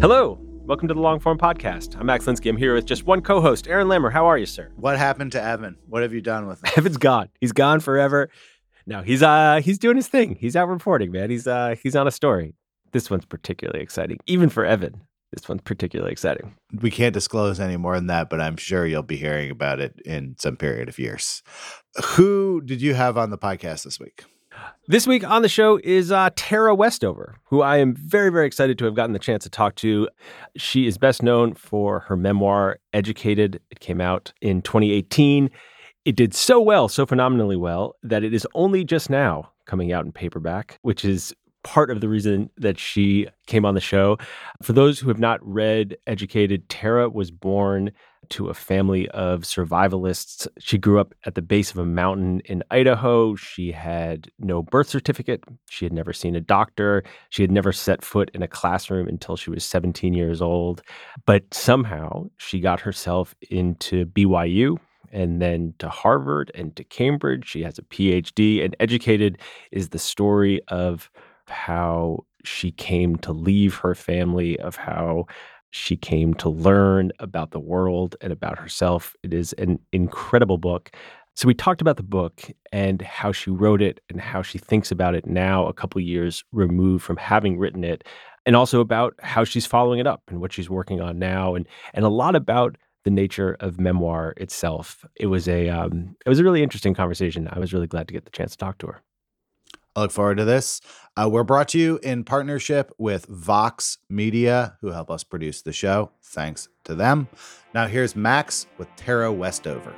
Hello, welcome to the Longform Podcast. I'm Max Linsky. I'm here with just one co-host, Aaron Lammer. How are you, sir? What happened to Evan? What have you done with him? Evan's gone. He's gone forever. No, he's uh he's doing his thing. He's out reporting, man. He's uh he's on a story. This one's particularly exciting, even for Evan. This one's particularly exciting. We can't disclose any more than that, but I'm sure you'll be hearing about it in some period of years. Who did you have on the podcast this week? This week on the show is uh, Tara Westover, who I am very, very excited to have gotten the chance to talk to. She is best known for her memoir, Educated. It came out in 2018. It did so well, so phenomenally well, that it is only just now coming out in paperback, which is part of the reason that she came on the show. For those who have not read Educated, Tara was born to a family of survivalists. She grew up at the base of a mountain in Idaho. She had no birth certificate. She had never seen a doctor. She had never set foot in a classroom until she was 17 years old. But somehow she got herself into BYU and then to Harvard and to Cambridge. She has a PhD, and Educated is the story of how she came to leave her family, of how she came to learn about the world and about herself. It is an incredible book. So we talked about the book and how she wrote it and how she thinks about it now, a couple years removed from having written it, and also about how she's following it up and what she's working on now, and and a lot about the nature of memoir itself. It was a um, it was a really interesting conversation. I was really glad to get the chance to talk to her. I look forward to this. Uh, we're brought to you in partnership with Vox Media, who help us produce the show. Thanks to them. Now, here's Max with Tara Westover.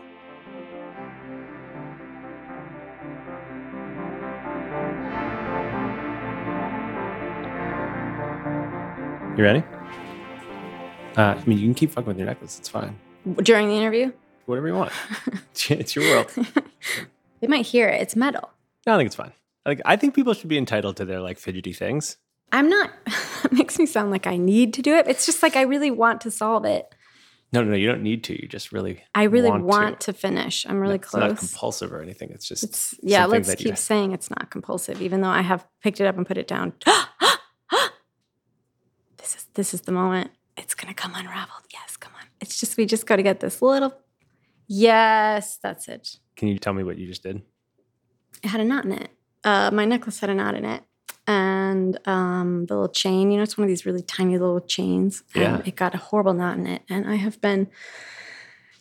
You ready? Uh, I mean, you can keep fucking with your necklace. It's fine. During the interview? Whatever you want. it's your world. they might hear it. It's metal. No, I think it's fine. Like I think people should be entitled to their like fidgety things. I'm not. it makes me sound like I need to do it. It's just like I really want to solve it. No, no, no. You don't need to. You just really. I really want, want to. to. finish. I'm really No, close. It's not compulsive or anything. It's just. It's yeah. Let's that keep you- saying it's not compulsive, even though I have picked it up and put it down. this is this is the moment. It's gonna come unraveled. Yes, come on. It's just we just got to get this little. Yes, that's it. Can you tell me what you just did? It had a knot in it. Uh, my necklace had a knot in it, and um, the little chain. You know, it's one of these really tiny little chains. And Yeah. It got a horrible knot in it, and I have been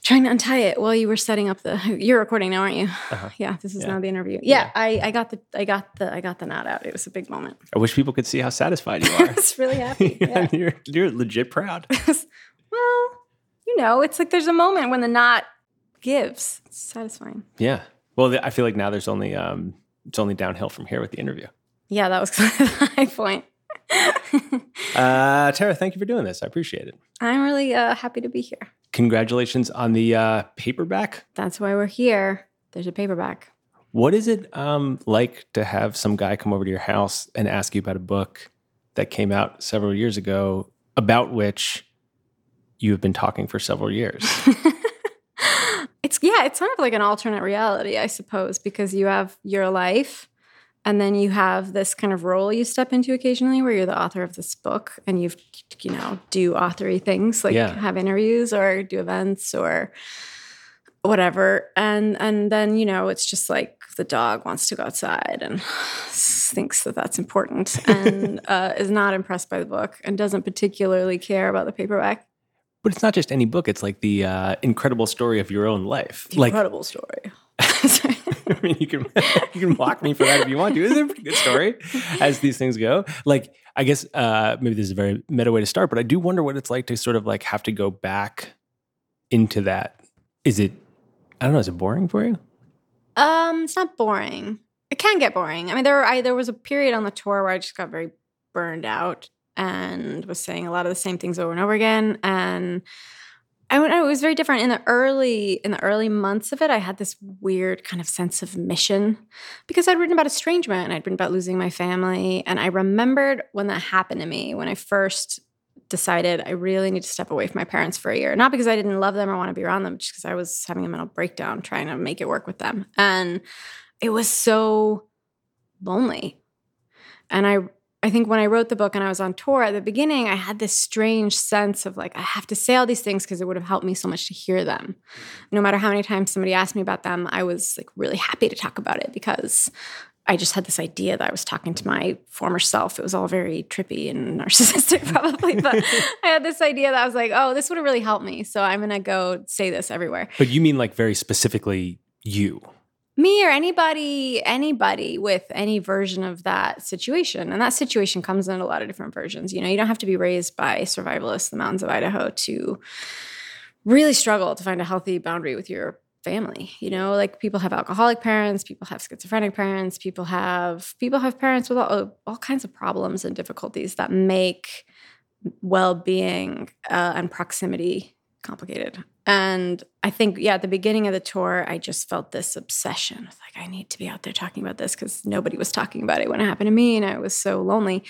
trying to untie it while you were setting up the. You're recording now, aren't you? Uh-huh. Yeah, this is Yeah. now the interview. Yeah, I, I got the I got the I got the knot out. It was a big moment. I wish people could see how satisfied you are. was really happy. Yeah. you're you're legit proud. well, you know, it's like there's a moment when the knot gives. It's satisfying. Yeah. Well, I feel like now there's only um it's only downhill from here with the interview. Yeah, that was kind of the high point. Uh, Tara, thank you for doing this. I appreciate it. I'm really uh, happy to be here. Congratulations on the uh, paperback. That's why we're here. There's a paperback. What is it um, like to have some guy come over to your house and ask you about a book that came out several years ago about which you have been talking for several years? it's yeah, it's sort of like an alternate reality, I suppose, because you have your life and then you have this kind of role you step into occasionally where you're the author of this book and you've you know, do authory things like Yeah. have interviews or do events or whatever. And and then, you know, it's just like the dog wants to go outside and thinks that that's important and uh, is not impressed by the book and doesn't particularly care about the paperback. But it's not just any book. It's like the uh, incredible story of your own life. like, Incredible story. I mean, you can you can mock me for that if you want to. It's a pretty good story, as these things go. Like, I guess uh, maybe this is a very meta way to start, but I do wonder what it's like to sort of like have to go back into that. Is it? I don't know. Is it boring for you? Um, it's not boring. It can get boring. I mean, there were, I, there was a period on the tour where I just got very burned out and was saying a lot of the same things over and over again. And I don't know, it was very different in the early in the early months of it. I had this weird kind of sense of mission because I'd written about estrangement and I'd written about losing my family. And I remembered when that happened to me when I first decided I really need to step away from my parents for a year. Not because I didn't love them or want to be around them, just because I was having a mental breakdown trying to make it work with them. And it was so lonely. And I I think when I wrote the book and I was on tour at the beginning, I had this strange sense of like, I have to say all these things because it would have helped me so much to hear them. No matter how many times somebody asked me about them, I was like really happy to talk about it because I just had this idea that I was talking to my former self. It was all very trippy and narcissistic, probably, but I had this idea that I was like, oh, this would have really helped me. So I'm going to go say this everywhere. But you mean like very specifically you? Me or anybody anybody with any version of that situation. And that situation comes in a lot of different versions. You know you don't have to be raised by survivalists in the mountains of idaho to really struggle to find a healthy boundary with your family. You know like people have alcoholic parents people have schizophrenic parents people have people have parents with all, all kinds of problems and difficulties that make well-being uh, and proximity complicated. And I think, yeah, at the beginning of the tour, I just felt this obsession. Like, I need to be out there talking about this because nobody was talking about it when it happened to me. And I was so lonely.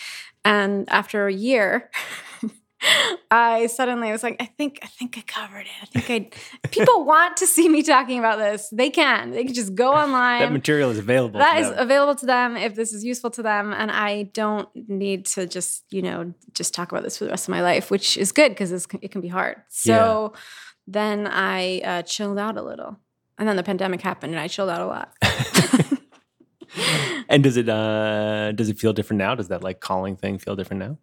And after a year, I suddenly was like, I think, I think I covered it. I think I. people want to see me talking about this. They can. They can just go online. that material is available. That is available to them if this is useful to them, and I don't need to just you know just talk about this for the rest of my life, which is good because it can be hard. So yeah. Then I uh, chilled out a little, and then the pandemic happened, and I chilled out a lot. and does it uh, does it feel different now? Does that like calling thing feel different now?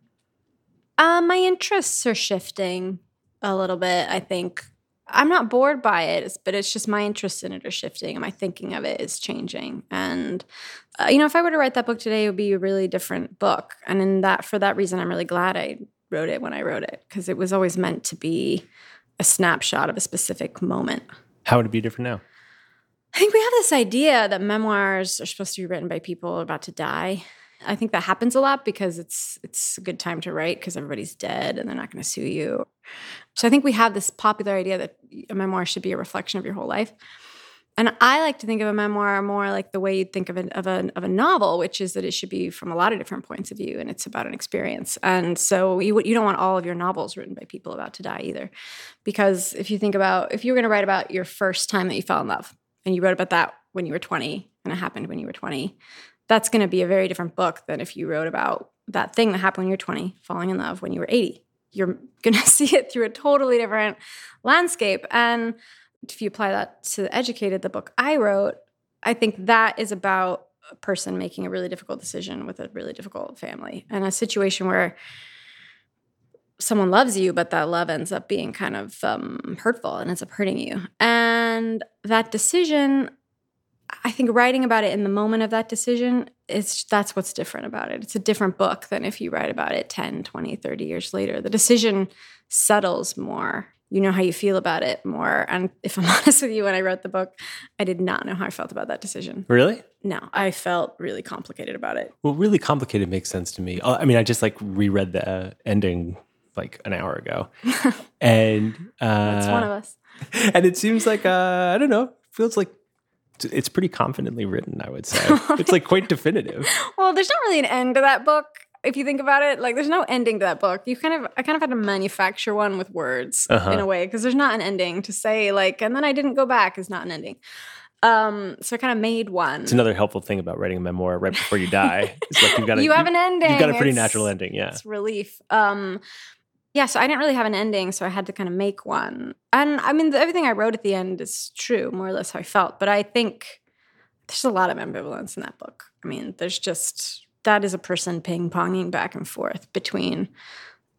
Um, my interests are shifting a little bit. I think I'm not bored by it, but it's just my interest in it are shifting, and my thinking of it is changing. And uh, you know, if I were to write that book today, it would be a really different book. And in that, for that reason, I'm really glad I wrote it when I wrote it because it was always meant to be a snapshot of a specific moment. How would it be different now? I think we have this idea that memoirs are supposed to be written by people about to die. I think that happens a lot because it's it's a good time to write because everybody's dead and they're not going to sue you. So I think we have this popular idea that a memoir should be a reflection of your whole life. And I like to think of a memoir more like the way you'd think of a, of, a, of a novel, which is that it should be from a lot of different points of view and it's about an experience. And so you, you don't want all of your novels written by people about to die either. Because if you think about, if you were going to write about your first time that you fell in love and you wrote about that when you were 20 and it happened when you were 20, that's going to be a very different book than if you wrote about that thing that happened when you were 20, falling in love when you were 80. You're going to see it through a totally different landscape. And if you apply that to Educated, the book I wrote, I think that is about a person making a really difficult decision with a really difficult family and a situation where someone loves you, but that love ends up being kind of um, hurtful and ends up hurting you. And that decision I think writing about it in the moment of that decision is that's what's different about it. It's a different book than if you write about it 10, 20, 30 years later. The decision settles more. You know how you feel about it more. And if I'm honest with you, when I wrote the book, I did not know how I felt about that decision. Really? No, I felt really complicated about it. Well, really complicated makes sense to me. I mean, I just like reread the uh, ending like an hour ago. and uh, that's one of us. And it seems like, uh, I don't know, feels like it's pretty confidently written, I would say. it's like quite definitive. well, there's not really an end to that book if you think about it. Like, there's no ending to that book. You kind of, I kind of had to manufacture one with words uh-huh. in a way because there's not an ending to say like, and then I didn't go back is not an ending. Um, so I kind of made one. It's another helpful thing about writing a memoir right before you die. It's like you've got a, you have an ending. You've got a pretty it's, natural ending. Yeah, it's relief. Um, yeah, so I didn't really have an ending, so I had to kind of make one. And I mean, the, everything I wrote at the end is true, more or less how I felt. But I think there's a lot of ambivalence in that book. I mean, there's just that is a person ping ponging back and forth between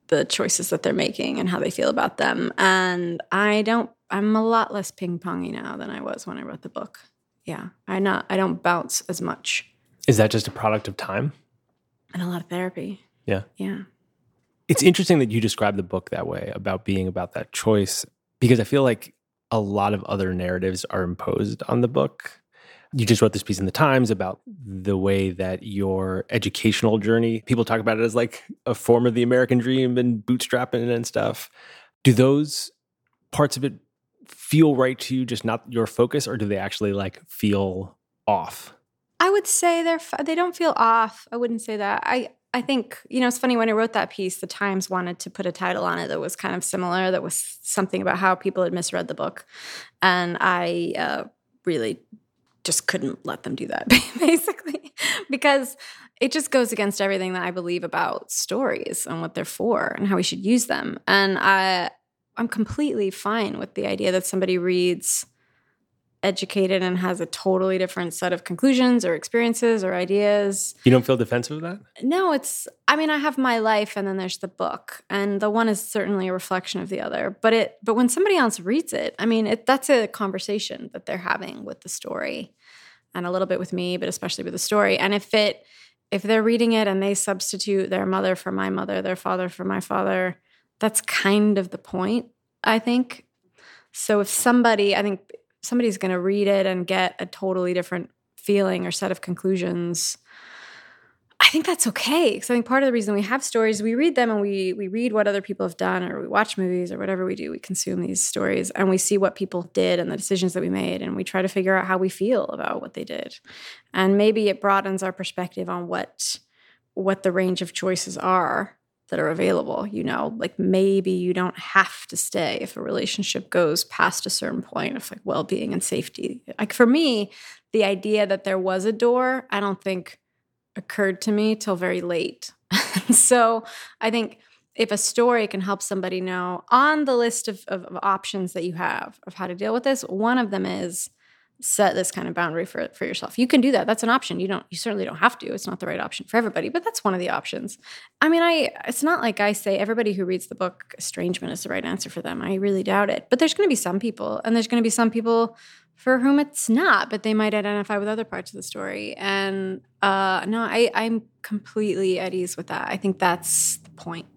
the choices that they're making and how they feel about them. And I don't I'm a lot less ping-pongy now than I was when I wrote the book. Yeah. I not I don't bounce as much. Is that just a product of time? And a lot of therapy. Yeah. Yeah. It's interesting that you describe the book that way about being about that choice because I feel like a lot of other narratives are imposed on the book. You just wrote this piece in the Times about the way that your educational journey, people talk about it as like a form of the American dream and bootstrapping and stuff. Do those parts of it feel right to you, just not your focus, or do they actually like feel off? I would say they're they don't feel off. I wouldn't say that. I I think you know it's funny when I wrote that piece, the Times wanted to put a title on it that was kind of similar, that was something about how people had misread the book, and I uh, really just couldn't let them do that basically because it just goes against everything that I believe about stories and what they're for and how we should use them. And I I'm completely fine with the idea that somebody reads educated and has a totally different set of conclusions or experiences or ideas. You don't feel defensive of that? No, it's I mean I have my life and then there's the book and the one is certainly a reflection of the other. But it but when somebody else reads it, I mean it that's a conversation that they're having with the story and a little bit with me, but especially with the story. And if it if they're reading it and they substitute their mother for my mother, their father for my father, that's kind of the point, I think. So if somebody, I think somebody's going to read it and get a totally different feeling or set of conclusions i think that's okay. Because i think part of the reason we have stories we read them and we we read what other people have done or we watch movies or whatever we do we consume these stories and we see what people did and the decisions that we made and we try to figure out how we feel about what they did. And maybe it broadens our perspective on what what the range of choices are that are available you know? Like maybe you don't have to stay if a relationship goes past a certain point of like well-being and safety. Like for me the idea that there was a door i don't think occurred to me till very late. So i think if a story can help somebody know on the list of, of, of options that you have of how to deal with this one of them is set this kind of boundary for for yourself. You can do that. That's an option. You don't you certainly don't have to. It's not the right option for everybody, but that's one of the options. I mean, I it's not like I say everybody who reads the book estrangement is the right answer for them. I really doubt it. But there's going to be some people and there's going to be some people for whom it's not, but they might identify with other parts of the story. And uh no, I I'm completely at ease with that. I think that's the point.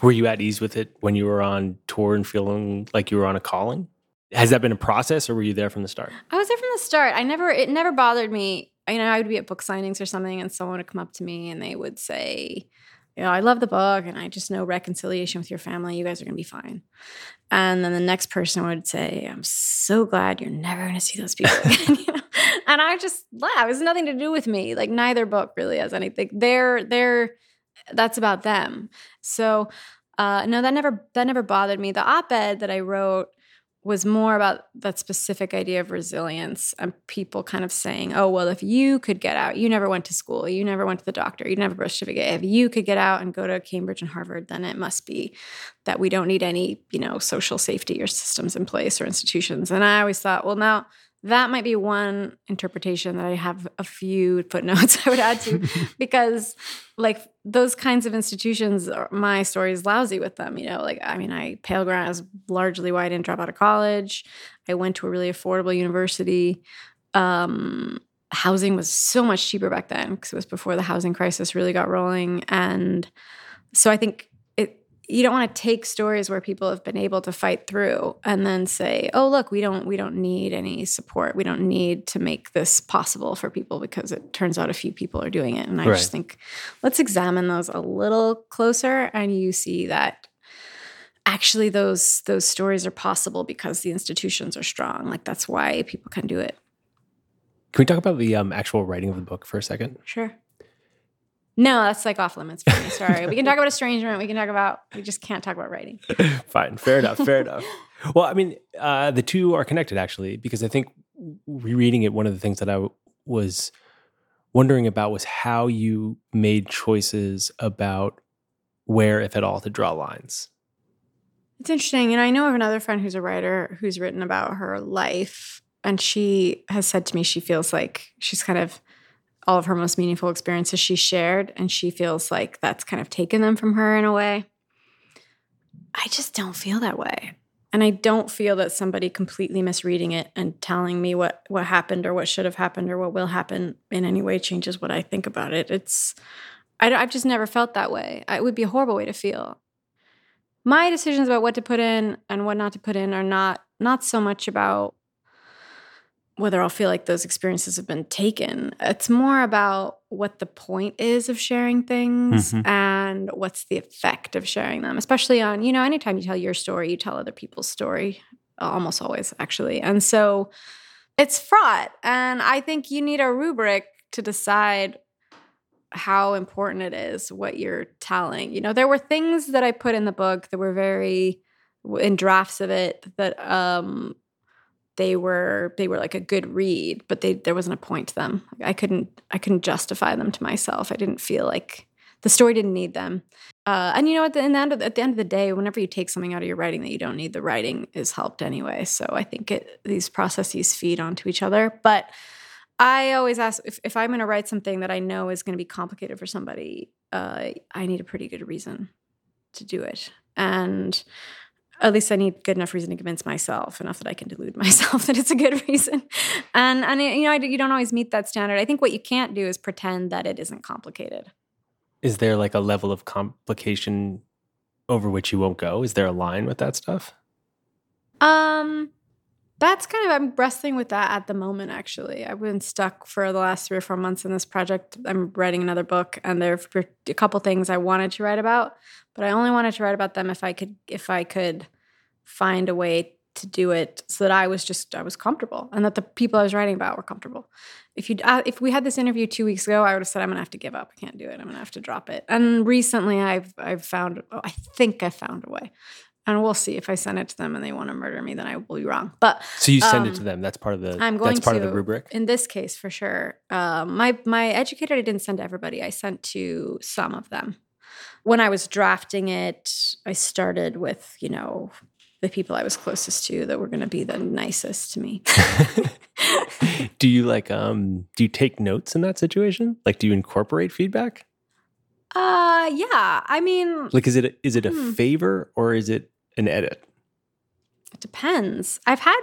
Were you at ease with it when you were on tour and feeling like you were on a calling? Has that been a process or were you there from the start? I was there from the start. I never, it never bothered me. You know, I would be at book signings or something and someone would come up to me and they would say, you know, I love the book and I just know reconciliation with your family. You guys are going to be fine. And then the next person would say, I'm so glad you're never going to see those people again. And I just laugh. It's nothing to do with me. Like neither book really has anything. They're, they're, that's about them. So, uh, no, that never, that never bothered me. The op-ed that I wrote, was more about that specific idea of resilience and people kind of saying, oh, well, if you could get out, you never went to school, you never went to the doctor, you never birth certificate. If you could get out and go to Cambridge and Harvard, then it must be that we don't need any, you know, social safety or systems in place or institutions. And I always thought, well, now that might be one interpretation that I have a few footnotes I would add to because like those kinds of institutions my story is lousy with them you know? Like I mean I Pell Grant is largely why I didn't drop out of college. I went to a really affordable university. Um, housing was so much cheaper back then because it was before the housing crisis really got rolling. And so I think you don't want to take stories where people have been able to fight through and then say oh look we don't we don't need any support. We don't need to make this possible for people because it turns out a few people are doing it. And i right. just think let's examine those a little closer and you see that actually those those stories are possible because the institutions are strong. Like that's why people can do it. Can we talk about the um, actual writing of the book for a second? Sure no, that's like off limits for me. Sorry. we can talk about estrangement. We can talk about, we just can't talk about writing. Fine. Fair enough. Fair enough. Well, I mean, uh, the two are connected actually, because I think rereading it, one of the things that I w- was wondering about was how you made choices about where, if at all, to draw lines. It's interesting. And I know of another friend who's a writer who's written about her life. And she has said to me she feels like she's kind of all of her most meaningful experiences she shared and she feels like that's kind of taken them from her in a way I just don't feel that way. And I don't feel that somebody completely misreading it and telling me what what happened or what should have happened or what will happen in any way changes what I think about it. It's I, have just never felt that way. It would be a horrible way to feel. My decisions about what to put in and what not to put in are not not so much about whether I'll feel like those experiences have been taken. It's more about what the point is of sharing things mm-hmm. and what's the effect of sharing them, especially on, you know, anytime you tell your story, you tell other people's story, almost always, actually. And so it's fraught. And I think you need a rubric to decide how important it is what you're telling. You know, there were things that I put in the book that were very in drafts of it that um they were they were like a good read, but they there wasn't a point to them. I couldn't I couldn't justify them to myself. I didn't feel like the story didn't need them. Uh, and you know, at the, end of, at the end of the day, whenever you take something out of your writing that you don't need, the writing is helped anyway. So I think it, these processes feed onto each other. But I always ask if, if I'm going to write something that I know is going to be complicated for somebody, uh, I need a pretty good reason to do it. And at least I need good enough reason to convince myself enough that I can delude myself that it's a good reason. And and you know you don't always meet that standard. I think what you can't do is pretend that it isn't complicated. Is there like a level of complication over which you won't go? Is there a line with that stuff? Um that's kind of I'm wrestling with that at the moment actually. I've been stuck for the last 3 or 4 months in this project. I'm writing another book and there are a couple things I wanted to write about, but I only wanted to write about them if I could if I could find a way to do it so that I was just I was comfortable and that the people I was writing about were comfortable. If you uh, if we had this interview two weeks ago, I would have said I'm gonna have to give up. I can't do it. I'm gonna have to drop it. And recently, I've I've found oh, I think I found a way, and we'll see if I send it to them and they want to murder me, then I will be wrong. But so you send um, it to them. That's part of the. I'm going that's part to, of the rubric. In this case, for sure. Um, my my educator, I didn't send to everybody. I sent to some of them. When I was drafting it, I started with you know the people I was closest to that were going to be the nicest to me. do you like um do you take notes in that situation? Like do you incorporate feedback? Uh yeah. I mean Like is it is it a hmm. favor or is it an edit? It depends. I've had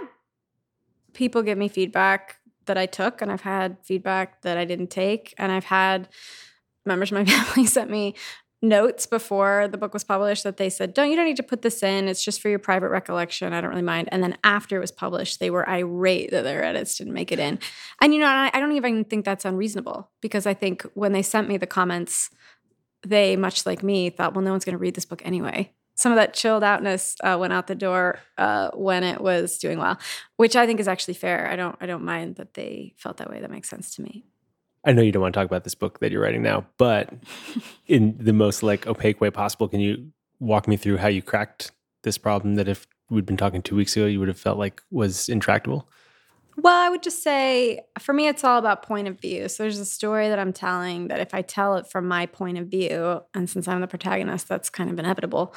people give me feedback that I took and I've had feedback that I didn't take and I've had members of my family sent me notes before the book was published that they said, "Don't you don't need to put this in. It's just for your private recollection. I don't really mind." And then after it was published, they were irate that their edits didn't make it in. And you know, I, I don't even think that's unreasonable because I think when they sent me the comments, they much like me thought, "Well, no one's going to read this book anyway." Some of that chilled outness uh, went out the door uh, when it was doing well, which I think is actually fair. I don't I don't mind that they felt that way. That makes sense to me. I know you don't want to talk about this book that you're writing now, but in the most like opaque way possible, can you walk me through how you cracked this problem that if we'd been talking two weeks ago, you would have felt like was intractable? Well, I would just say for me, it's all about point of view. So there's a story that I'm telling that if I tell it from my point of view, and since I'm the protagonist, that's kind of inevitable.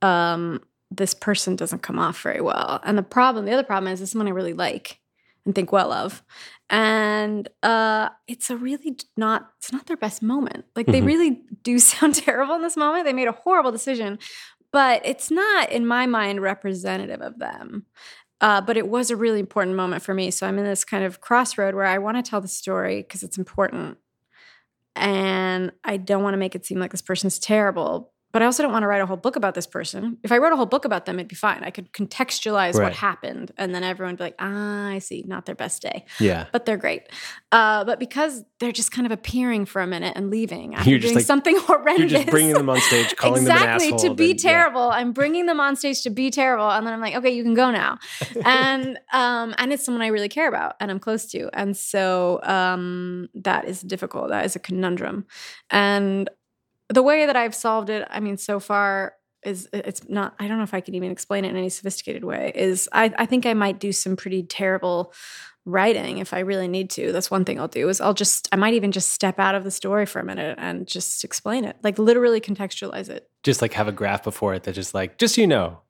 Um, this person doesn't come off very well. And the problem, the other problem is, this someone I really like and think well of. And uh, it's a really not it's not their best moment. Like mm-hmm. they really do sound terrible in this moment. They made a horrible decision but it's not in my mind representative of them. Uh, but it was a really important moment for me. So i'm in this kind of crossroad where i want to tell the story because it's important. And i don't want to make it seem like this person's terrible but I also don't want to write a whole book about this person. If I wrote a whole book about them, it'd be fine. I could contextualize right. what happened, and then everyone would be like, "Ah, I see. Not their best day." Yeah, but they're great. Uh, but because they're just kind of appearing for a minute and leaving after you're doing like, something horrendous, you're just bringing them on stage, calling exactly, them an to be terrible. Yeah. I'm bringing them on stage to be terrible, and then I'm like, "Okay, you can go now." and um, and it's someone I really care about and I'm close to, and so um, that is difficult. That is a conundrum, and the way that I've solved it, I mean, so far is it's not i don't know if i can even explain it in any sophisticated way is I, I think i might do some pretty terrible writing if i really need to. That's one thing i'll do is i'll just i might even just step out of the story for a minute and just explain it like literally contextualize it. Just like have a graph before it that just like just so you know.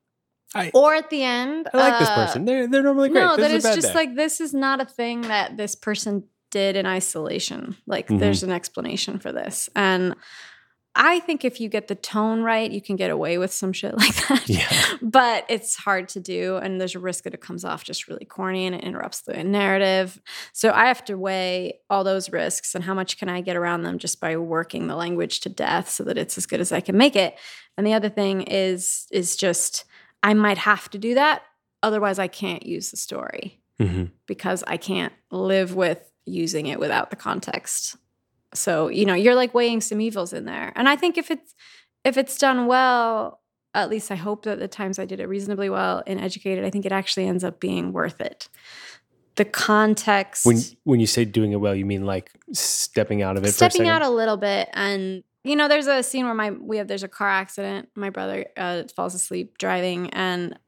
I, or at the end i like uh, this person. They're, they're normally great. no this that is just day. like this is not a thing that this person did in isolation. Like mm-hmm. there's an explanation for this. And I think if you get the tone right, you can get away with some shit like that. Yeah. but it's hard to do. And there's a risk that it comes off just really corny and it interrupts the narrative. So I have to weigh all those risks and how much can I get around them just by working the language to death so that it's as good as I can make it. And the other thing is is just I might have to do that. Otherwise I can't use the story hmm because I can't live with using it without the context. So, you know, you're like weighing some evils in there. And I think if it's if it's done well, at least I hope that the times I did it reasonably well and educated, I think it actually ends up being worth it. The context When when you say doing it well, you mean like stepping out of it for a stepping out a little bit and you know there's a scene where my we have there's a car accident my brother uh, falls asleep driving and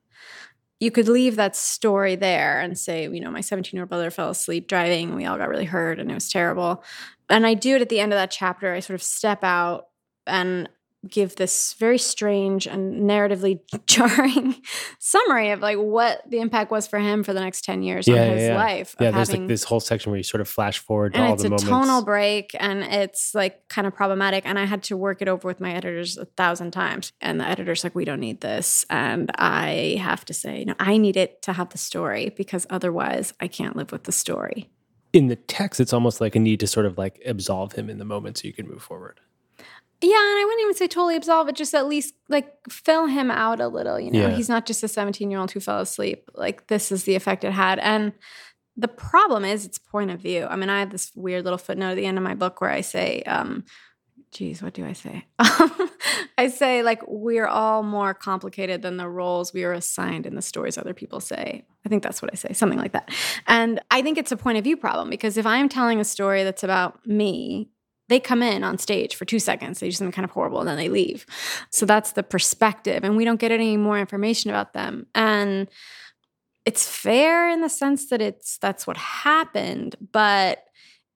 you could leave that story there and say you know my 17 year old brother fell asleep driving and we all got really hurt and it was terrible and i do it at the end of that chapter i sort of step out and give this very strange and narratively jarring summary of like what the impact was for him for the next 10 years Yeah, yeah, his yeah. life of yeah, there's having- like this whole section where you sort of flash forward to and all it's the a moments. tonal break and it's like kind of problematic and i had to work it over with my editors a thousand times and the editor's like we don't need this and i have to say no i need it to have the story because otherwise i can't live with the story In the text, it's almost like a need to sort of like absolve him in the moment so you can move forward. yeah and i wouldn't even say totally absolve it just at least like fill him out a little you know Yeah. he's not just a 17 year old who fell asleep like this is the effect it had and the problem is its point of view i mean i have this weird little footnote at the end of my book where i say um geez what do i say i say like we're all more complicated than the roles we are assigned in the stories other people say i think that's what i say something like that and i think it's a point of view problem because if i'm telling a story that's about me they come in on stage for two seconds, they do something kind of horrible, and then they leave. So that's the perspective. And we don't get any more information about them. And it's fair in the sense that it's that's what happened. But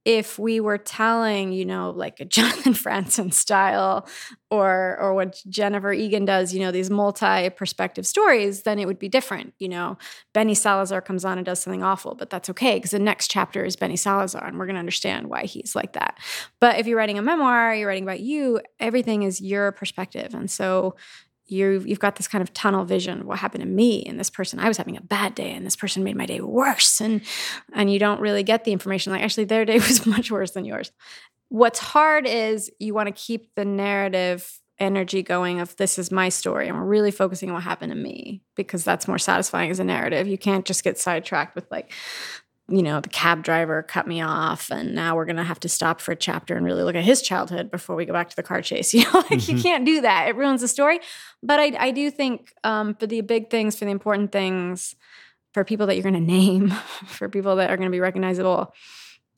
if we were telling, you know, like a Jonathan Franzen style or or what Jennifer Egan does, you know, these multi-perspective stories, then it would be different. You know, Benny Salazar comes on and does something awful, but that's okay because the next chapter is Benny Salazar and we're going to understand why he's like that. But if you're writing a memoir, you're writing about you, everything is your perspective. And so you you've got this kind of tunnel vision of what happened to me and this person I was having a bad day and this person made my day worse and and you don't really get the information like actually their day was much worse than yours. What's hard is you want to keep the narrative energy going of this is my story and we're really focusing on what happened to me because that's more satisfying as a narrative. You can't just get sidetracked with like you know, the cab driver cut me off, and now we're gonna have to stop for a chapter and really look at his childhood before we go back to the car chase. You know, like you Mhm. can't do that; it ruins the story. But I, I do think um, for the big things, for the important things, for people that you're gonna name, for people that are gonna be recognizable,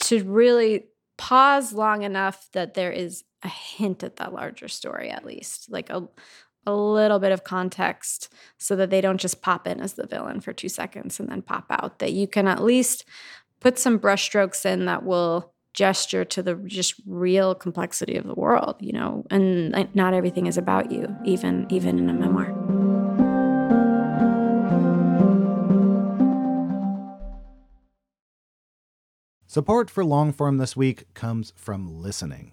to really pause long enough that there is a hint at that larger story, at least, like a a little bit of context so that they don't just pop in as the villain for two seconds and then pop out. That you can at least put some brushstrokes in that will gesture to the just real complexity of the world, you know, and not everything is about you, even even in a memoir. Support for Longform this week comes from listening.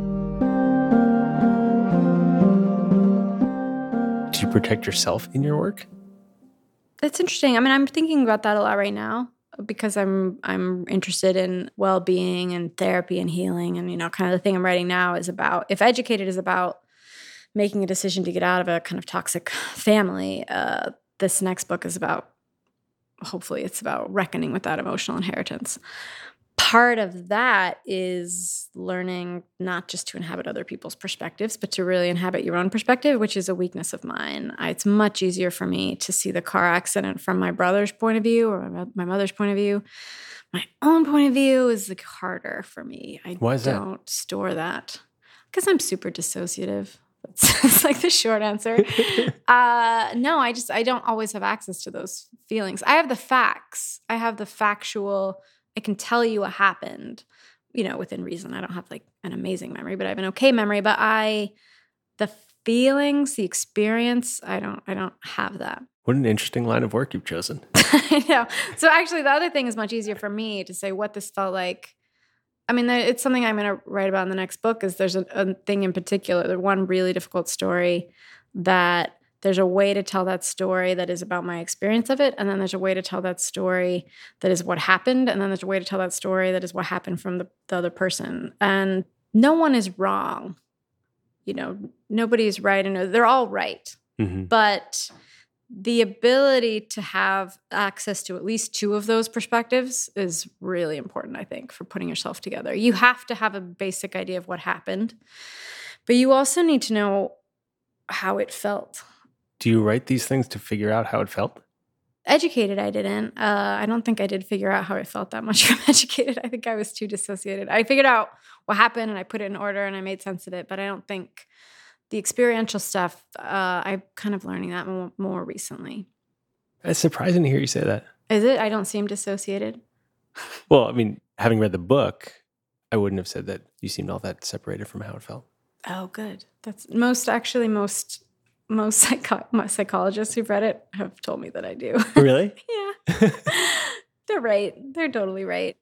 Protect yourself in your work? That's interesting. I mean, I'm thinking about that a lot right now because I'm I'm interested in well-being and therapy and healing and you know kind of the thing I'm writing now is about if educated is about making a decision to get out of a kind of toxic family uh, this next book is about hopefully it's about reckoning with that emotional inheritance part of that is learning not just to inhabit other people's perspectives, but to really inhabit your own perspective, which is a weakness of mine. I, it's much easier for me to see the car accident from my brother's point of view or my, my mother's point of view. My own point of view is like harder for me. I Why is don't that? store that because I'm super dissociative. That's, that's like the short answer. uh, no, I just I don't always have access to those feelings. I have the facts. I have the factual I can tell you what happened, you know, within reason. I don't have like an amazing memory, but I have an okay memory. But I, the feelings, the experience, I don't, I don't have that. What an interesting line of work you've chosen. I know. So actually, the other thing is much easier for me to say what this felt like. I mean, it's something I'm going to write about in the next book. Is there's a, a thing in particular, the one really difficult story that there's a way to tell that story that is about my experience of it and then there's a way to tell that story that is what happened and then there's a way to tell that story that is what happened from the, the other person. And no one is wrong. You know nobody's right and they're all right. Mhm. but the ability to have access to at least two of those perspectives is really important i think for putting yourself together. You have to have a basic idea of what happened but you also need to know how it felt Do you write these things to figure out how it felt? educated i didn't. Uh, i don't think i did figure out how i felt that much from educated. I think i was too dissociated. I figured out what happened and i put it in order and i made sense of it but i don't think the experiential stuff uh, i'm kind of learning that more, more recently. It's surprising to hear you say that. is it? I don't seem dissociated. Well, I mean, having read the book, I wouldn't have said that you seemed all that separated from how it felt. oh good. That's most actually most most psycho- most psychologists who've read it have told me that i do. Really? yeah. They're right. They're totally right.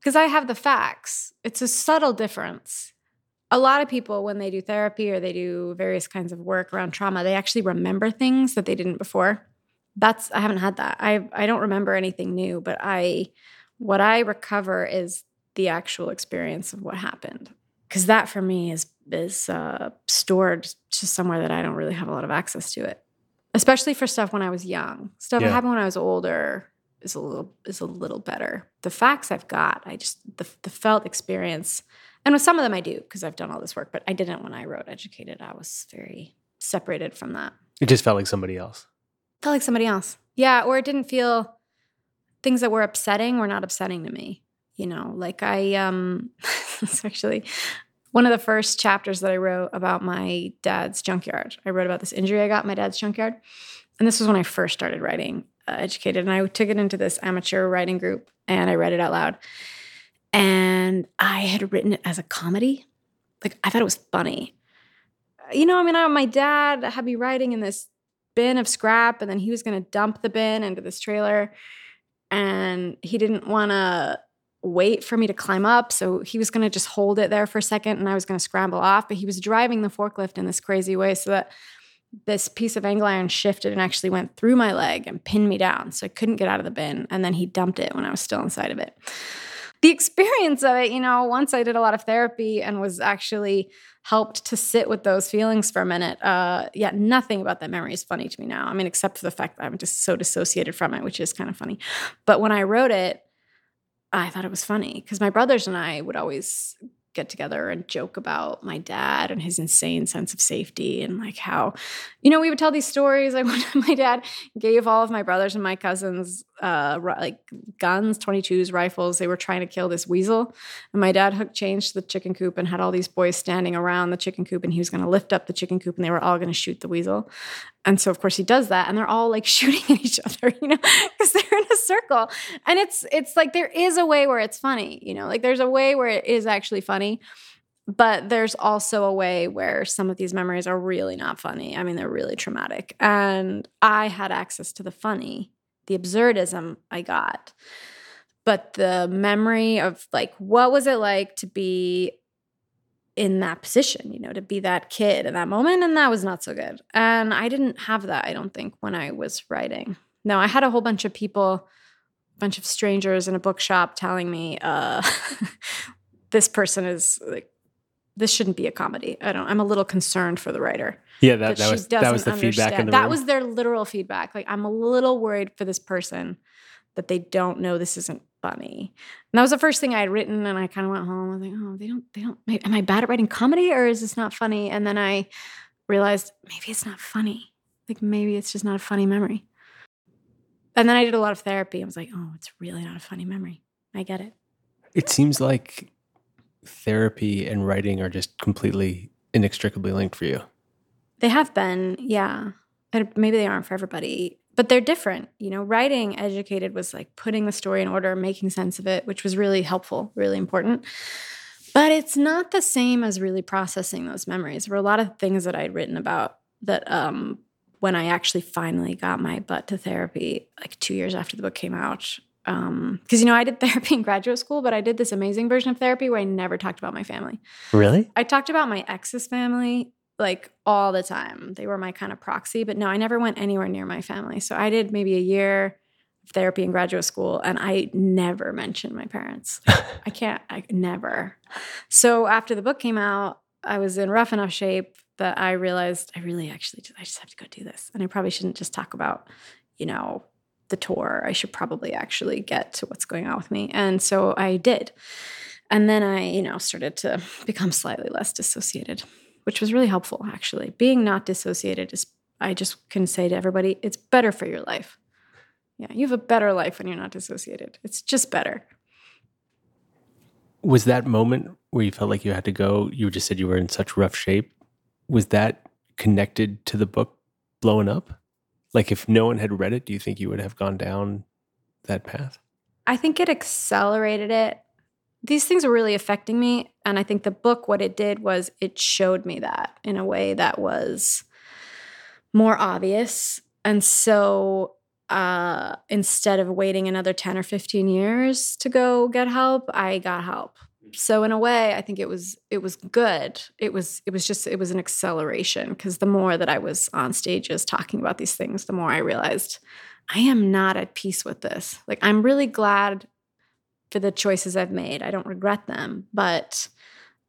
Because i have the facts. It's a subtle difference. A lot of people when they do therapy or they do various kinds of work around trauma they actually remember things that they didn't before. That's i haven't had that. I i don't remember anything new but i what i recover is the actual experience of what happened. Because that for me is is uh, stored to somewhere that i don't really have a lot of access to it especially for stuff when i was young stuff Yeah. that happened when i was older is a little is a little better the facts i've got i just the, the felt experience and with some of them I do because I've done all this work, but I didn't when I wrote Educated. I was very separated from that. It just felt like somebody else. Felt like somebody else. Yeah, or it didn't feel things that were upsetting were not upsetting to me. You know, like I um it's actually one of the first chapters that I wrote about my dad's junkyard. I wrote about this injury I got in my dad's junkyard. And this was when I first started writing uh, Educated. And I took it into this amateur writing group and I read it out loud. And I had written it as a comedy. Like I thought it was funny. You know, I mean, I, my dad had me writing in this bin of scrap, and then he was going to dump the bin into this trailer, and he didn't want to wait for me to climb up, so he was going to just hold it there for a second, and I was going to scramble off. But he was driving the forklift in this crazy way, so that this piece of angle iron shifted and actually went through my leg and pinned me down, so I couldn't get out of the bin. And then he dumped it when I was still inside of it the experience of it, you know, once I did a lot of therapy and was actually helped to sit with those feelings for a minute. Uh, yeah, nothing about that memory is funny to me now. I mean, except for the fact that I'm just so dissociated from it, which is kind of funny. But when I wrote it, I thought it was funny because my brothers and I would always get together and joke about my dad and his insane sense of safety and like how, you know, we would tell these stories. Like my dad gave all of my brothers and my cousins uh, like guns, 22s, rifles. They were trying to kill this weasel. And my dad hooked change to the chicken coop and had all these boys standing around the chicken coop and he was going to lift up the chicken coop and they were all going to shoot the weasel. And so of course he does that and they're all like shooting at each other, you know, because they're in a circle. And it's it's like there is a way where it's funny, you know, like there's a way where it is actually funny. But there's also a way where some of these memories are really not funny. I mean, they're really traumatic. And I had access to the funny, the absurdism I got. But the memory of like, what was it like to be in that position, you know, to be that kid in that moment. And that was not so good. And I didn't have that, I don't think, when I was writing. No, I had a whole bunch of people, a bunch of strangers in a bookshop telling me, uh, this person is like, this shouldn't be a comedy. I don't, I'm a little concerned for the writer. Yeah, that, that was that was the feedback in the That room. was their literal feedback. Like, I'm a little worried for this person that they don't know this isn't funny. And that was the first thing I had written, and I kind of went home. I was like, oh, they don't, they don't. Am I bad at writing comedy, or is this not funny? And then I realized maybe it's not funny. Like maybe it's just not a funny memory. And then I did a lot of therapy. I was like, oh, it's really not a funny memory. I get it. It seems like therapy and writing are just completely inextricably linked for you. They have been, yeah. And maybe they aren't for everybody, but they're different. You know, writing educated was like putting the story in order, making sense of it, which was really helpful, really important. But it's not the same as really processing those memories. There were a lot of things that I'd written about that um, when I actually finally got my butt to therapy, like two years after the book came out. Because, um, you know, I did therapy in graduate school, but I did this amazing version of therapy where I never talked about my family. Really? I talked about my ex's family like all the time. They were my kind of proxy, but no, I never went anywhere near my family. So I did maybe a year of therapy in graduate school and I never mentioned my parents. I can't, I never. So after the book came out, I was in rough enough shape that I realized I really actually I just have to go do this. And I probably shouldn't just talk about, you know, the tour. I should probably actually get to what's going on with me. And so I did. And then I, you know, started to become slightly less dissociated which was really helpful actually. Being not dissociated is I just can say to everybody, it's better for your life. Yeah, you have a better life when you're not dissociated. It's just better. Was that moment where you felt like you had to go, you just said you were in such rough shape. Was that connected to the book blowing up? Like if no one had read it, do you think you would have gone down that path? I think it accelerated it these things were really affecting me. And I think the book, what it did was it showed me that in a way that was more obvious. And so uh, instead of waiting another 10 or 15 years to go get help, I got help. So in a way, I think it was it was good. It was it was just it was an acceleration because the more that I was on stages talking about these things, the more I realized I am not at peace with this. Like I'm really glad for the choices I've made. I don't regret them, but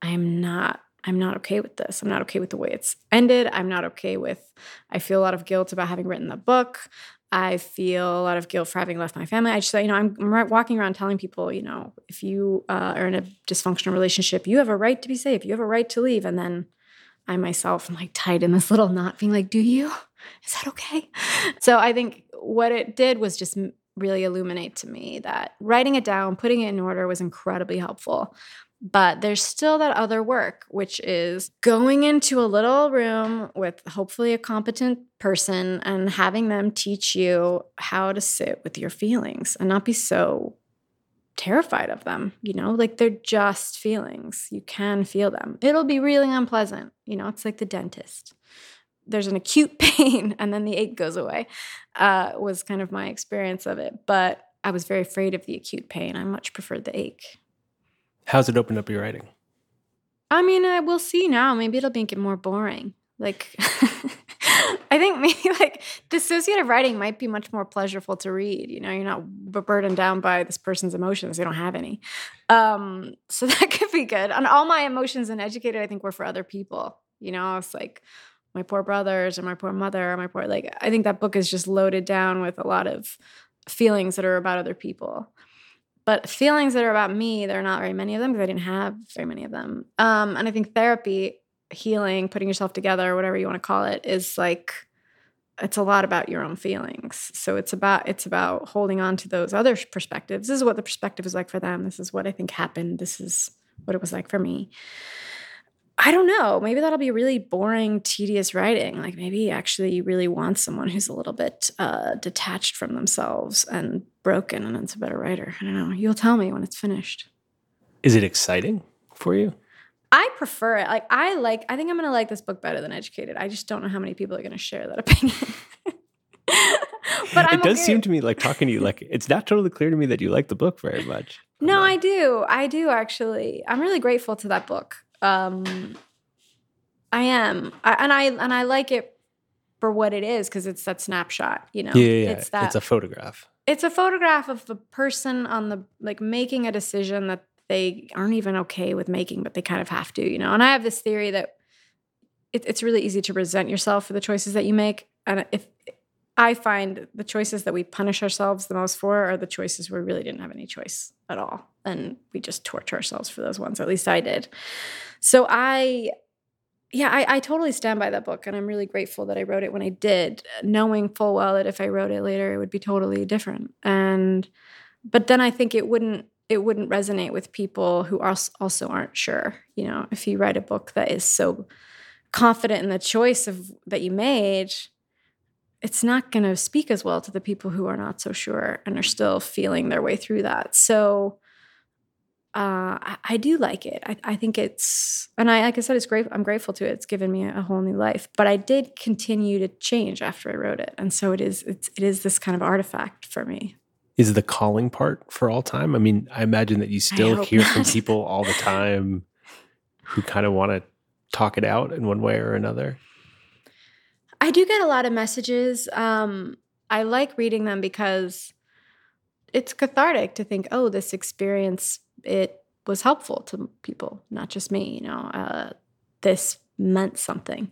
I'm not I'm not okay with this. I'm not okay with the way it's ended. I'm not okay with I feel a lot of guilt about having written the book. I feel a lot of guilt for having left my family. I just, you know, I'm, walking around telling people, you know, if you uh, are in a dysfunctional relationship, you have a right to be safe. You have a right to leave. And then I myself am like tied in this little knot, being like, do you? Is that okay? So I think what it did was just really illuminate to me that writing it down, putting it in order was incredibly helpful. But there's still that other work, which is going into a little room with hopefully a competent person and having them teach you how to sit with your feelings and not be so terrified of them. You know, like they're just feelings. You can feel them. It'll be really unpleasant. You know, it's like the dentist there's an acute pain and then the ache goes away uh, was kind of my experience of it. But i was very afraid of the acute pain. I much preferred the ache. How's it opened up your writing? I mean i will see now. Maybe it'll make it more boring. Like i think maybe like dissociative writing might be much more pleasurable to read you know? You're not burdened down by this person's emotions. They don't have any. Um, so that could be good. And all my emotions and educated i think were for other people. You know i was like my poor brothers or my poor mother or my poor like i think that book is just loaded down with a lot of feelings that are about other people. But feelings that are about me there are not very many of them because i didn't have very many of them. Um, and i think therapy healing putting yourself together whatever you want to call it is like it's a lot about your own feelings. So it's about it's about holding on to those other perspectives. This is what the perspective is like for them. This is what i think happened. This is what it was like for me I don't know. Maybe that'll be really boring, tedious writing. Like maybe actually you really want someone who's a little bit uh, detached from themselves and broken, and it's a better writer. I don't know. You'll tell me when it's finished. Is it exciting for you? I prefer it. Like I like. I think I'm gonna like this book better than Educated. I just don't know how many people are gonna share that opinion. but I'm it does okay. seem to me like talking to you like it's not totally clear to me that you like the book very much. No, I do. I do actually. I'm really grateful to that book Um, I am, I, and I and I like it for what it is because it's that snapshot. You know, Yeah, yeah, yeah. it's that it's a photograph. it's a photograph of the person on the like making a decision that they aren't even okay with making, but they kind of have to, you know. And I have this theory that it, it's really easy to resent yourself for the choices that you make, and if I find the choices that we punish ourselves the most for are the choices where we really didn't have any choice at all, and we just torture ourselves for those ones. At least I did. So I yeah, I, I totally stand by that book, and I'm really grateful that I wrote it when I did, knowing full well that if I wrote it later, it would be totally different. And but then I think it wouldn't it wouldn't resonate with people who als- also aren't sure. You know, if you write a book that is so confident in the choice of that you made, it's not going to speak as well to the people who are not so sure and are still feeling their way through that. So uh, I, I do like it. I, I think it's, and I like I said, it's great. I'm grateful to it. It's given me a whole new life. But I did continue to change after I wrote it, and so it is. It's, it is this kind of artifact for me. Is the calling part for all time? I mean, I imagine that you still hear from people all the time who kind of want to talk it out in one way or another. I do get a lot of messages. Um, I like reading them because it's cathartic to think, oh, this experience it was helpful to people, not just me. You know, uh, this meant something.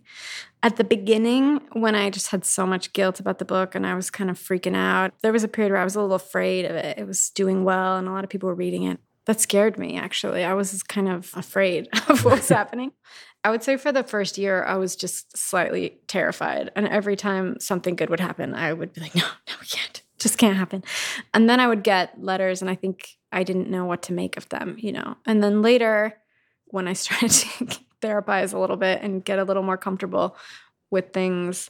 At the beginning, when I just had so much guilt about the book and I was kind of freaking out, there was a period where I was a little afraid of it. It was doing well, and a lot of people were reading it. That scared me, actually. I was kind of afraid of what was happening. I would say for the first year, I was just slightly terrified. And every time something good would happen, I would be like, no, no, we can't. Just can't happen. And then I would get letters, and I think I didn't know what to make of them, you know. And then later, when I started to therapize a little bit and get a little more comfortable with things,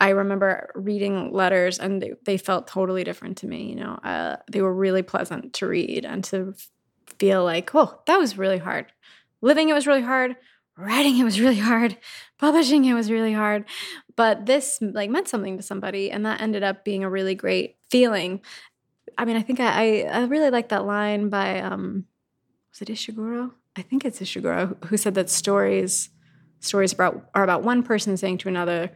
I remember reading letters, and they, they felt totally different to me, you know. Uh, they were really pleasant to read and to feel like, oh, that was really hard. Living it was really hard writing it was really hard publishing it was really hard. But this like meant something to somebody and that ended up being a really great feeling. I mean i think i i, I really like that line by um was it ishiguro? I think it's ishiguro who- said that stories stories about are about one person saying to another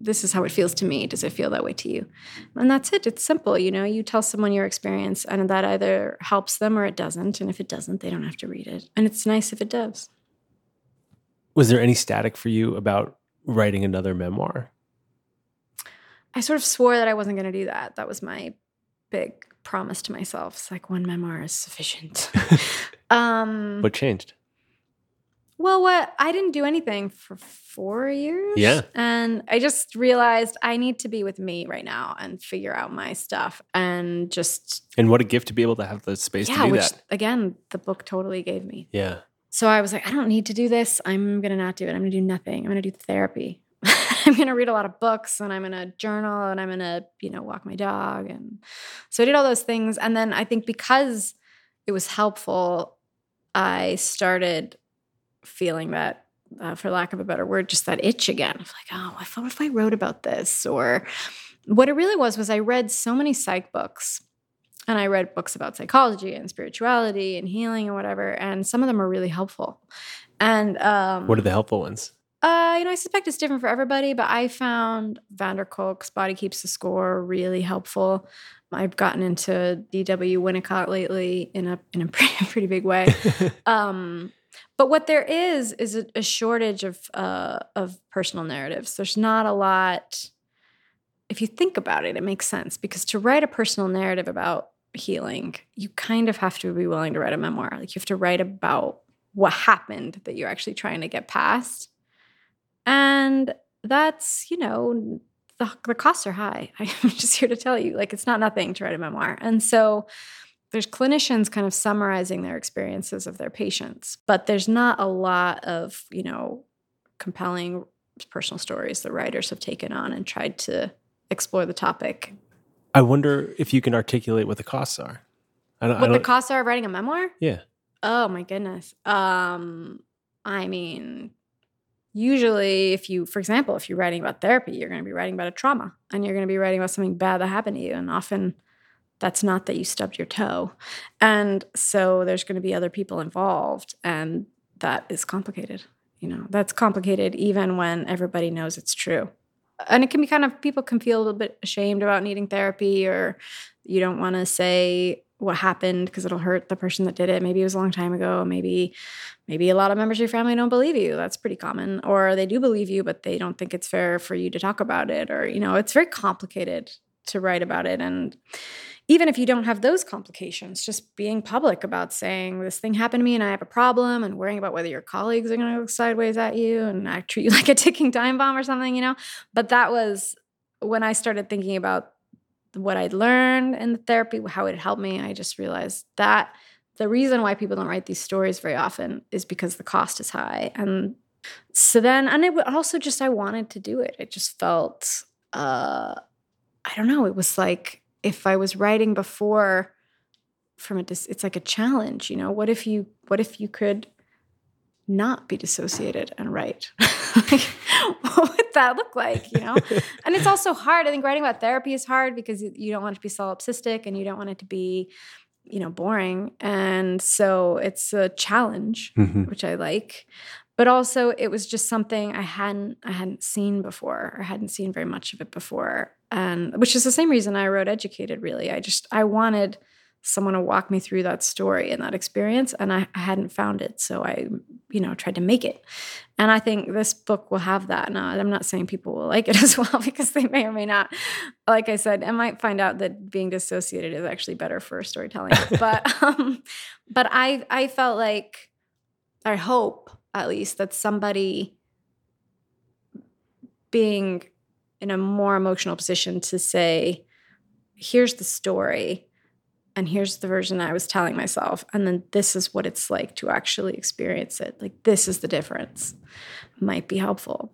this is how it feels to me does it feel that way to you and that's it it's simple you know you tell someone your experience and that either helps them or it doesn't and if it doesn't they don't have to read it and it's nice if it does Was there any static for you about writing another memoir? I sort of swore that I wasn't going to do that. That was my big promise to myself. It's like one memoir is sufficient. um, What changed? Well, what I didn't do anything for four years. Yeah. and I just realized I need to be with me right now and figure out my stuff and just And what a gift to be able to have the space yeah, to do which that. again the book totally gave me. Yeah. So I was like, I don't need to do this. I'm going to not do it. I'm going to do nothing. I'm going to do therapy. I'm going to read a lot of books and I'm going to journal and I'm going to, you know, walk my dog. And so I did all those things. And then I think because it was helpful, I started feeling that, uh, for lack of a better word, just that itch again of like, oh, I thought if I wrote about this? Or what it really was, was I read so many psych books and I read books about psychology and spirituality and healing and whatever, and some of them are really helpful. And um, What are the helpful ones? uh, you know, I suspect it's different for everybody, but I found van der Kolk's Body Keeps the Score really helpful. I've gotten into D.W. Winnicott lately in a in a pretty, pretty big way. um, but what there is is a, a shortage of uh, of personal narratives. There's not a lot. If you think about it, it makes sense because to write a personal narrative about healing, you kind of have to be willing to write a memoir. Like you have to write about what happened that you're actually trying to get past. And that's, you know, the, the costs are high. I'm just here to tell you, like, it's not nothing to write a memoir. And so there's clinicians kind of summarizing their experiences of their patients, but there's not a lot of, you know, compelling personal stories the writers have taken on and tried to explore the topic. I wonder if you can articulate what the costs are. I don't, I What the costs are of writing a memoir? Yeah. Oh my goodness. Um, I mean, usually if you, for example, if you're writing about therapy, you're going to be writing about a trauma and you're going to be writing about something bad that happened to you. And often that's not that you stubbed your toe. And so there's going to be other people involved and that is complicated. You know, that's complicated even when everybody knows it's true. And it can be kind of people can feel a little bit ashamed about needing therapy or you don't want to say what happened because it'll hurt the person that did it. Maybe it was a long time ago. Maybe maybe a lot of members of your family don't believe you. That's pretty common. Or they do believe you, but they don't think it's fair for you to talk about it. Or, you know, it's very complicated to write about it. And even if you don't have those complications, just being public about saying this thing happened to me and I have a problem and worrying about whether your colleagues are going to look sideways at you and I treat you like a ticking time bomb or something, you know? But that was when I started thinking about what I'd learned in the therapy, how it helped me. I just realized that the reason why people don't write these stories very often is because the cost is high. And so then, and it also just, I wanted to do it. It just felt, uh, I don't know, it was like, if I was writing before from a dis- it's like a challenge, you know. What if you what if you could not be dissociated and write? like, what would that look like, you know? and it's also hard. I think writing about therapy is hard because you don't want it to be solipsistic and you don't want it to be you know boring and so it's a challenge mm-hmm. which i like but also it was just something i hadn't i hadn't seen before or hadn't seen very much of it before and which is the same reason I wrote Educated, really. I just, I wanted someone to walk me through that story and that experience, and I, I hadn't found it. So I, you know, tried to make it. And I think this book will have that. Now, I'm not saying people will like it as well because they may or may not. Like I said, I might find out that being dissociated is actually better for storytelling. but, um, but I, I felt like, I hope at least that somebody being in a more emotional position to say, here's the story and here's the version I was telling myself. And then this is what it's like to actually experience it. Like, this is the difference, might be helpful.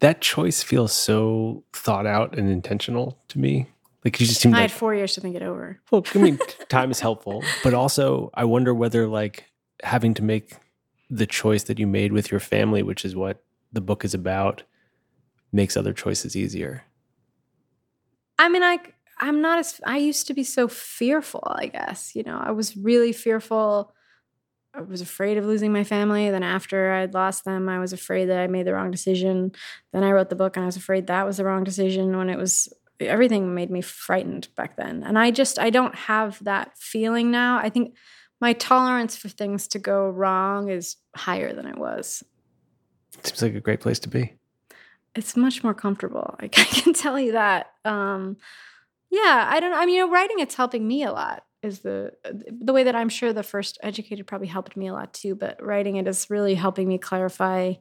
That choice feels so thought out and intentional to me. Like, you just seem I like, had four years to think it over. Well, I mean, time is helpful, but also I wonder whether, like, having to make the choice that you made with your family, which is what the book is about, makes other choices easier? I mean, I I'm not as I used to be so fearful, I guess. You know, I was really fearful. I was afraid of losing my family. Then after I'd lost them, I was afraid that I made the wrong decision. Then I wrote the book and I was afraid that was the wrong decision when it was everything made me frightened back then. And I just I don't have that feeling now. I think my tolerance for things to go wrong is higher than it was. Seems like a great place to be it's much more comfortable. I, I can tell you that. Um, yeah, I don't. I mean, you know, writing it's helping me a lot. Is the the way that I'm sure the first educated probably helped me a lot too. But writing it is really helping me clarify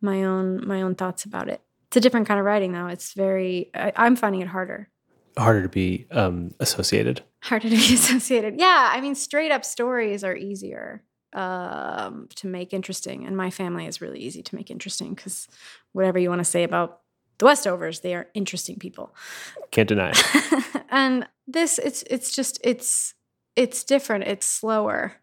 my own my own thoughts about it. It's a different kind of writing though. It's very. I, I'm finding it harder. Harder to be um, associated. Harder to be associated. Yeah, I mean, straight up stories are easier um, to make interesting. And my family is really easy to make interesting because whatever you want to say about the Westovers, they are interesting people. Can't deny it. and this, it's it's just it's it's different. It's slower,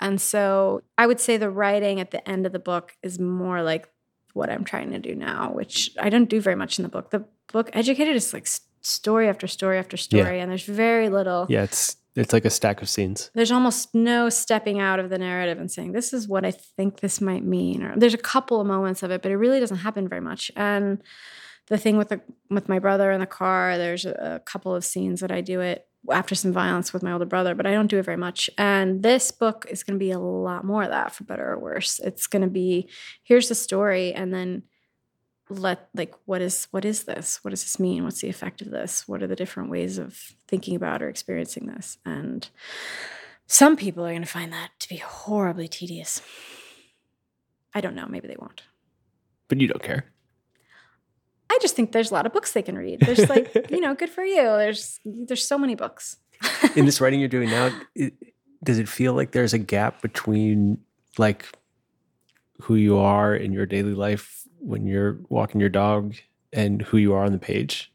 and so I would say the writing at the end of the book is more like what I'm trying to do now, which I don't do very much in the book. The book Educated is like story after story after story, yeah. and there's very little. Yeah, it's it's like a stack of scenes. There's almost no stepping out of the narrative and saying, this is what I think this might mean. Or there's a couple of moments of it, but it really doesn't happen very much. And the thing with the with my brother in the car, there's a, a couple of scenes that I do it after some violence with my older brother, but I don't do it very much. And this book is going to be a lot more of that, for better or worse. It's going to be here's the story, and then let like what is what is this? What does this mean? What's the effect of this? What are the different ways of thinking about or experiencing this? And some people are going to find that to be horribly tedious. I don't know. Maybe they won't. But you don't care. I just think there's a lot of books they can read. There's like you know good for you. There's there's so many books. In this writing you're doing now it, does it feel like there's a gap between like who you are in your daily life when you're walking your dog and who you are on the page?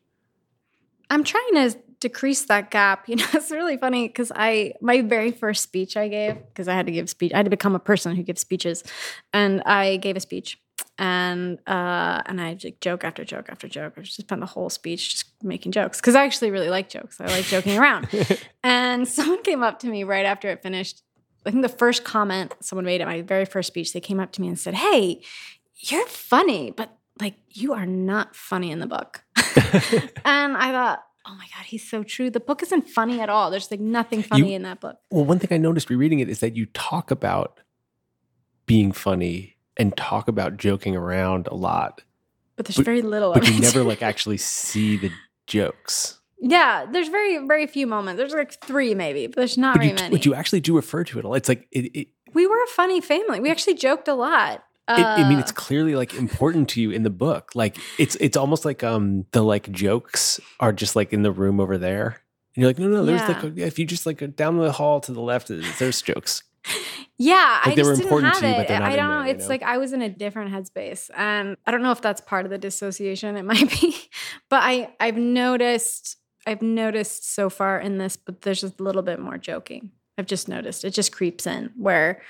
I'm trying to decrease that gap. You know, it's really funny because I my very first speech I gave because I had to give speech. I had to become a person who gives speeches, and I gave a speech, and uh, and I like joke after joke after joke. I just spent the whole speech just making jokes because I actually really like jokes. I like joking around. and someone came up to me right after it finished I think the first comment someone made at my very first speech, they came up to me and said, Hey, you're funny, but like you are not funny in the book. and I thought, oh my God, he's so true. The book isn't funny at all. There's like nothing funny You- in that book. Well, one thing I noticed rereading it is that you talk about being funny and talk about joking around a lot, But there's But- very little but of you it. never like actually see the jokes. Yeah, there's very, very few moments. There's like three maybe, but there's not But very you, many. but you actually do refer to it a lot. It's like it, it, we were a funny family. We actually joked a lot. It, I mean, Uh, it's clearly like important to you in the book. Like it's it's almost like um the like jokes are just like in the room over there. And you're like, no, no, there's like Yeah. a, if you just like go down the hall to the left, there's jokes. Yeah, Like I they were just didn't important have to you, it. but they're not I don't there, know. you It's know? like I was in a different headspace, and I don't know if that's part of the dissociation. It might be, but I I've noticed I've noticed so far in this, but there's just a little bit more joking. I've just noticed it just creeps in where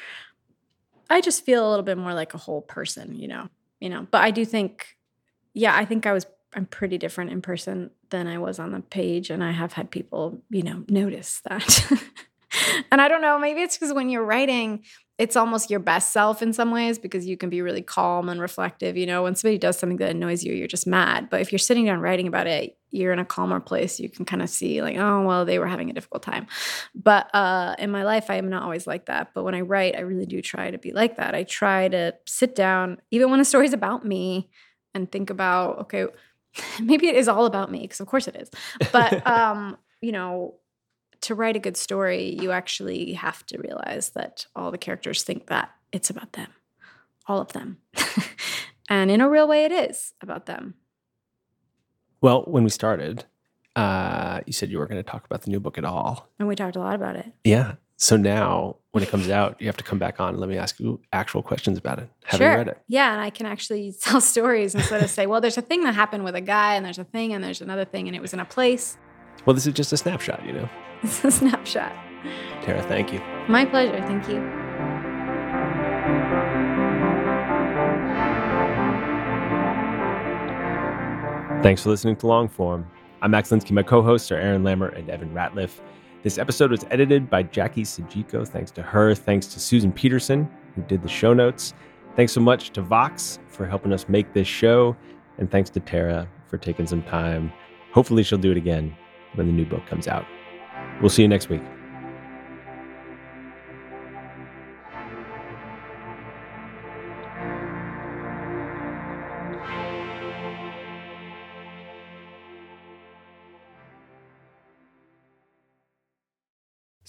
I just feel a little bit more like a whole person, you know, you know. But I do think, yeah, I think I was I'm pretty different in person than I was on the page, and I have had people, you know, notice that. and I don't know, maybe it's because when you're writing, it's almost your best self in some ways because you can be really calm and reflective. You know, when somebody does something that annoys you, you're just mad. But if you're sitting down writing about it, you're in a calmer place. You can kind of see, like, oh, well, they were having a difficult time. But uh, in my life, I am not always like that. But when I write, I really do try to be like that. I try to sit down, even when a story's about me, and think about, okay, maybe it is all about me, because of course it is. But, um, you know, to write a good story, you actually have to realize that all the characters think that it's about them, all of them. and in a real way, it is about them. Well, when we started, uh, you said you weren't going to talk about the new book at all. And we talked a lot about it. Yeah. So now, when it comes out, you have to come back on and let me ask you actual questions about it. Have sure. read it. Yeah. And I can actually tell stories instead of say, well, there's a thing that happened with a guy, and there's a thing, and there's another thing, and it was in a place. Well, this is just a snapshot, you know. It's a snapshot. Tara, thank you. My pleasure. Thank you. Thanks for listening to Longform. I'm Max Linsky. My co-hosts are Aaron Lammer and Evan Ratliff. This episode was edited by Jackie Sajiko. Thanks to her. Thanks to Susan Peterson, who did the show notes. Thanks so much to Vox for helping us make this show. And thanks to Tara for taking some time. Hopefully, she'll do it again when the new book comes out. We'll see you next week.